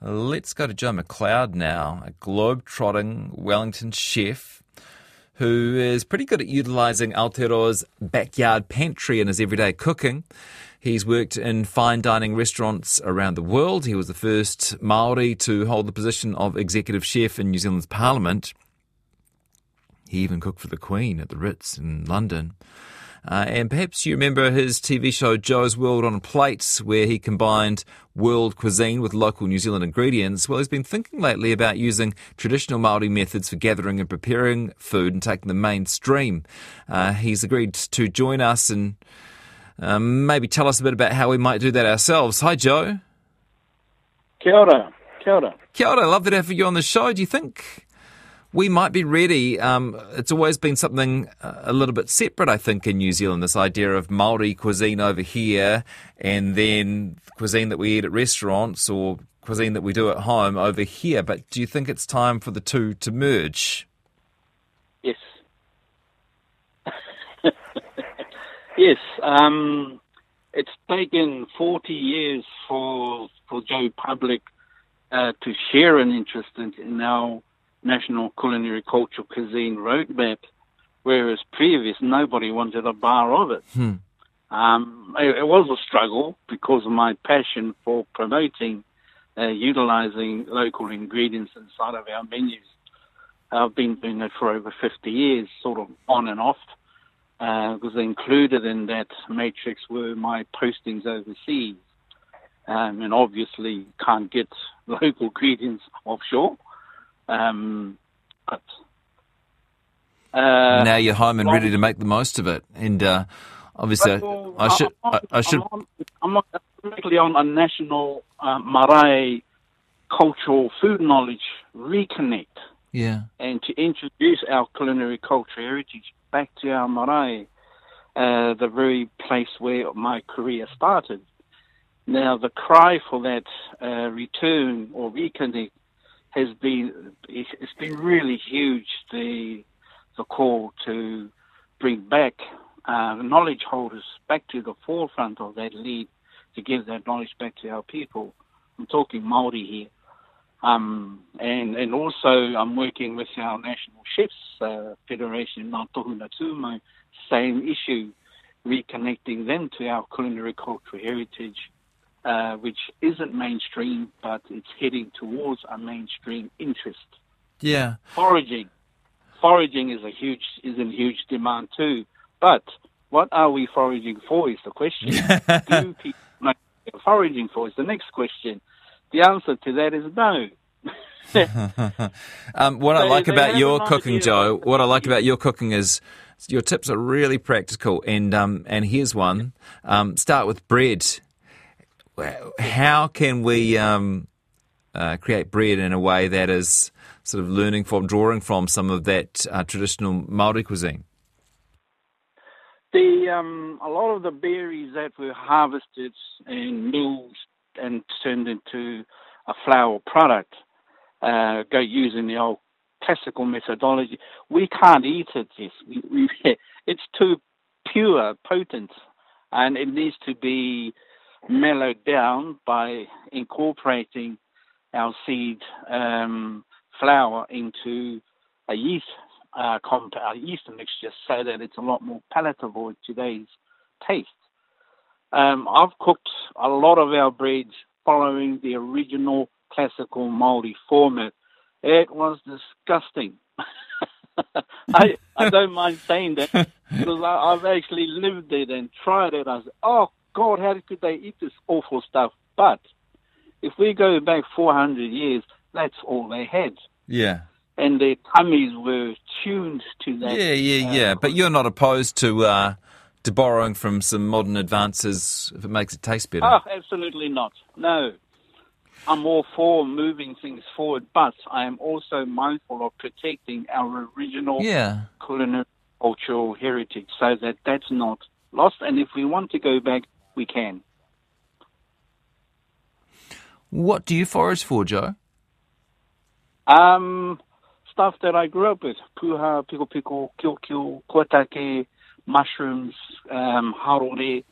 Let's go to Joe McLeod now, a globe-trotting Wellington chef who is pretty good at utilising Aotearoa's backyard pantry in his everyday cooking. He's worked in fine dining restaurants around the world. He was the first Maori to hold the position of executive chef in New Zealand's parliament. He even cooked for the Queen at the Ritz in London. Uh, and perhaps you remember his TV show Joe's World on a Plate, where he combined world cuisine with local New Zealand ingredients. Well, he's been thinking lately about using traditional Māori methods for gathering and preparing food and taking them mainstream. Uh, he's agreed to join us and um, maybe tell us a bit about how we might do that ourselves. Hi, Joe. Kia ora. Kia ora. Kia ora. Love to have you on the show. Do you think we might be ready. Um, it's always been something uh, a little bit separate, I think, in New Zealand. This idea of Maori cuisine over here, and then cuisine that we eat at restaurants or cuisine that we do at home over here. But do you think it's time for the two to merge? Yes. yes. Um, it's taken 40 years for for Joe Public uh, to share an interest in, in our National Culinary Cultural Cuisine Roadmap, whereas previous nobody wanted a bar of it. Hmm. Um, it, it, was a struggle because of my passion for promoting, uh, utilizing local ingredients inside of our menus. I've been doing it for over 50 years, sort of on and off, because uh, included in that matrix were my postings overseas. Um, and obviously can't get local ingredients offshore. Um, but uh, now you're home and ready to make the most of it. And uh, obviously, I should. I'm I, I, should. I'm not directly on a national uh, marae cultural food knowledge reconnect. Yeah. And to introduce our culinary culture heritage back to our marae, uh, the very place where my career started. Now, the cry for that uh, return or reconnect has been it's been really huge. The the call to bring back uh, knowledge holders back to the forefront of that lead to give that knowledge back to our people. I'm talking Maori here. Um, and and also I'm working with our National Chefs uh, Federation, Ngā Tohunga Tūmau, same issue, reconnecting them to our culinary cultural heritage uh, which isn't mainstream, but it's heading towards a mainstream interest. Yeah. Foraging. Foraging is a huge is in huge demand too. But what are we foraging for is the question. Do people know foraging for is the next question. The answer to that is no. um, what they, I like about your cooking, Joe, what I like about your cooking is your tips are really practical. And um, and here's one: um, start with bread how can we um, uh, create bread in a way that is sort of learning from, drawing from some of that uh, traditional Maori cuisine? The um, a lot of the berries that were harvested and milled and turned into a flour product uh, go using the old classical methodology. We can't eat it. Yes, we, we, it's too pure, potent, and it needs to be mellowed down by incorporating our seed um, flour into a yeast uh, compound, a yeast mixture, so that it's a lot more palatable to today's taste. Um, I've cooked a lot of our breads following the original classical Maori format. It was disgusting. I, I don't mind saying that because I, have actually lived it and tried it. I said, oh God, how could they eat this awful stuff? But if we go back 400 years, that's all they had. Yeah. And their tummies were tuned to that. Yeah, yeah, uh, yeah. But you're not opposed to uh, to borrowing from some modern advances if it makes it taste better. Oh, absolutely not. No. I'm all for moving things forward, but I am also mindful of protecting our original yeah. culinary cultural heritage so that that's not lost. And if we want to go back, we can. What do you forage for, Joe? Um, stuff that I grew up with: puha, piko piko, kiokio, kotake, mushrooms, um, harore,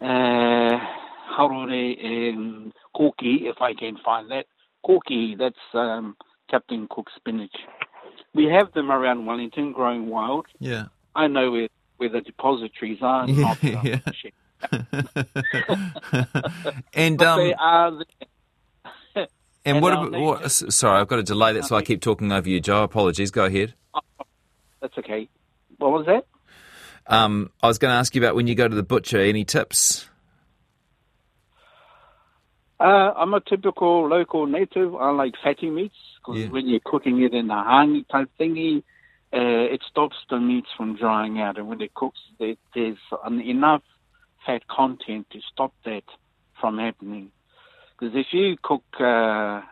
uh, harore, and koki, if I can find that. Koki, that's um, Captain Cook spinach. We have them around Wellington, growing wild. Yeah. I know where, where the depositories are. Yeah, not, uh, yeah. and um, they are there. and and what, about, what? Sorry, I've got a delay. That's why I keep talking over you, Joe. Apologies. Go ahead. That's okay. What was that? Um, I was going to ask you about when you go to the butcher. Any tips? Uh, I'm a typical local native. I like fatty meats because Yeah. when you're cooking it in a hangi type thingy, uh, it stops the meats from drying out. And when it cooks, there, there's an enough fat content to stop that from happening. Because if you cook uh,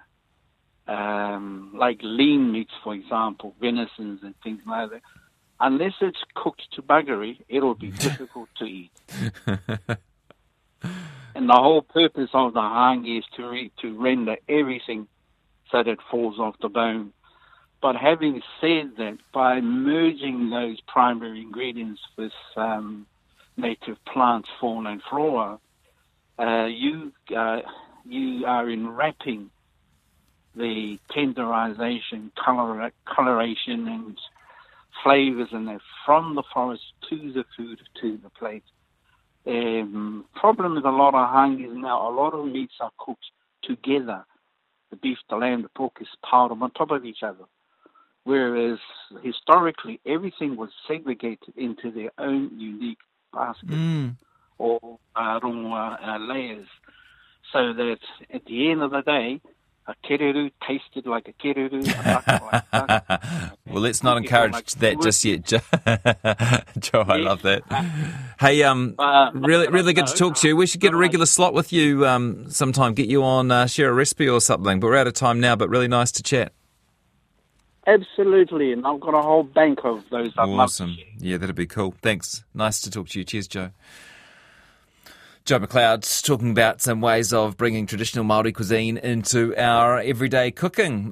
um, like lean meats, for example, venisons and things like that, unless it's cooked to buggery, it'll be difficult to eat. And the whole purpose of the hangi is to re- to render everything so that it falls off the bone. But having said that, by merging those primary ingredients with um, native plants, fauna, and flora, uh, you uh, you are enwrapping the tenderization, color, coloration, and flavors and that from the forest to the food to the plate. Um, problem with a lot of hangis now, a lot of meats are cooked together. The beef, the lamb, the pork is piled on top of each other. Whereas historically, everything was segregated into their own unique basket Mm. or uh, rongoa, uh, layers, so that at the end of the day, a kereru tasted like a kereru, a like a well, let's not encourage like that just yet, Joe. Joe I Yes. love that. Hey, um, Uh, really, really good to talk to you. We should get a regular slot with you um, sometime. Get you on, uh, share a recipe or something. But we're out of time now. But really nice to chat. Absolutely, and I've got a whole bank of those. I'd Awesome. Yeah, that'd be cool. Thanks. Nice to talk to you. Cheers, Joe. Joe McLeod talking about some ways of bringing traditional Maori cuisine into our everyday cooking.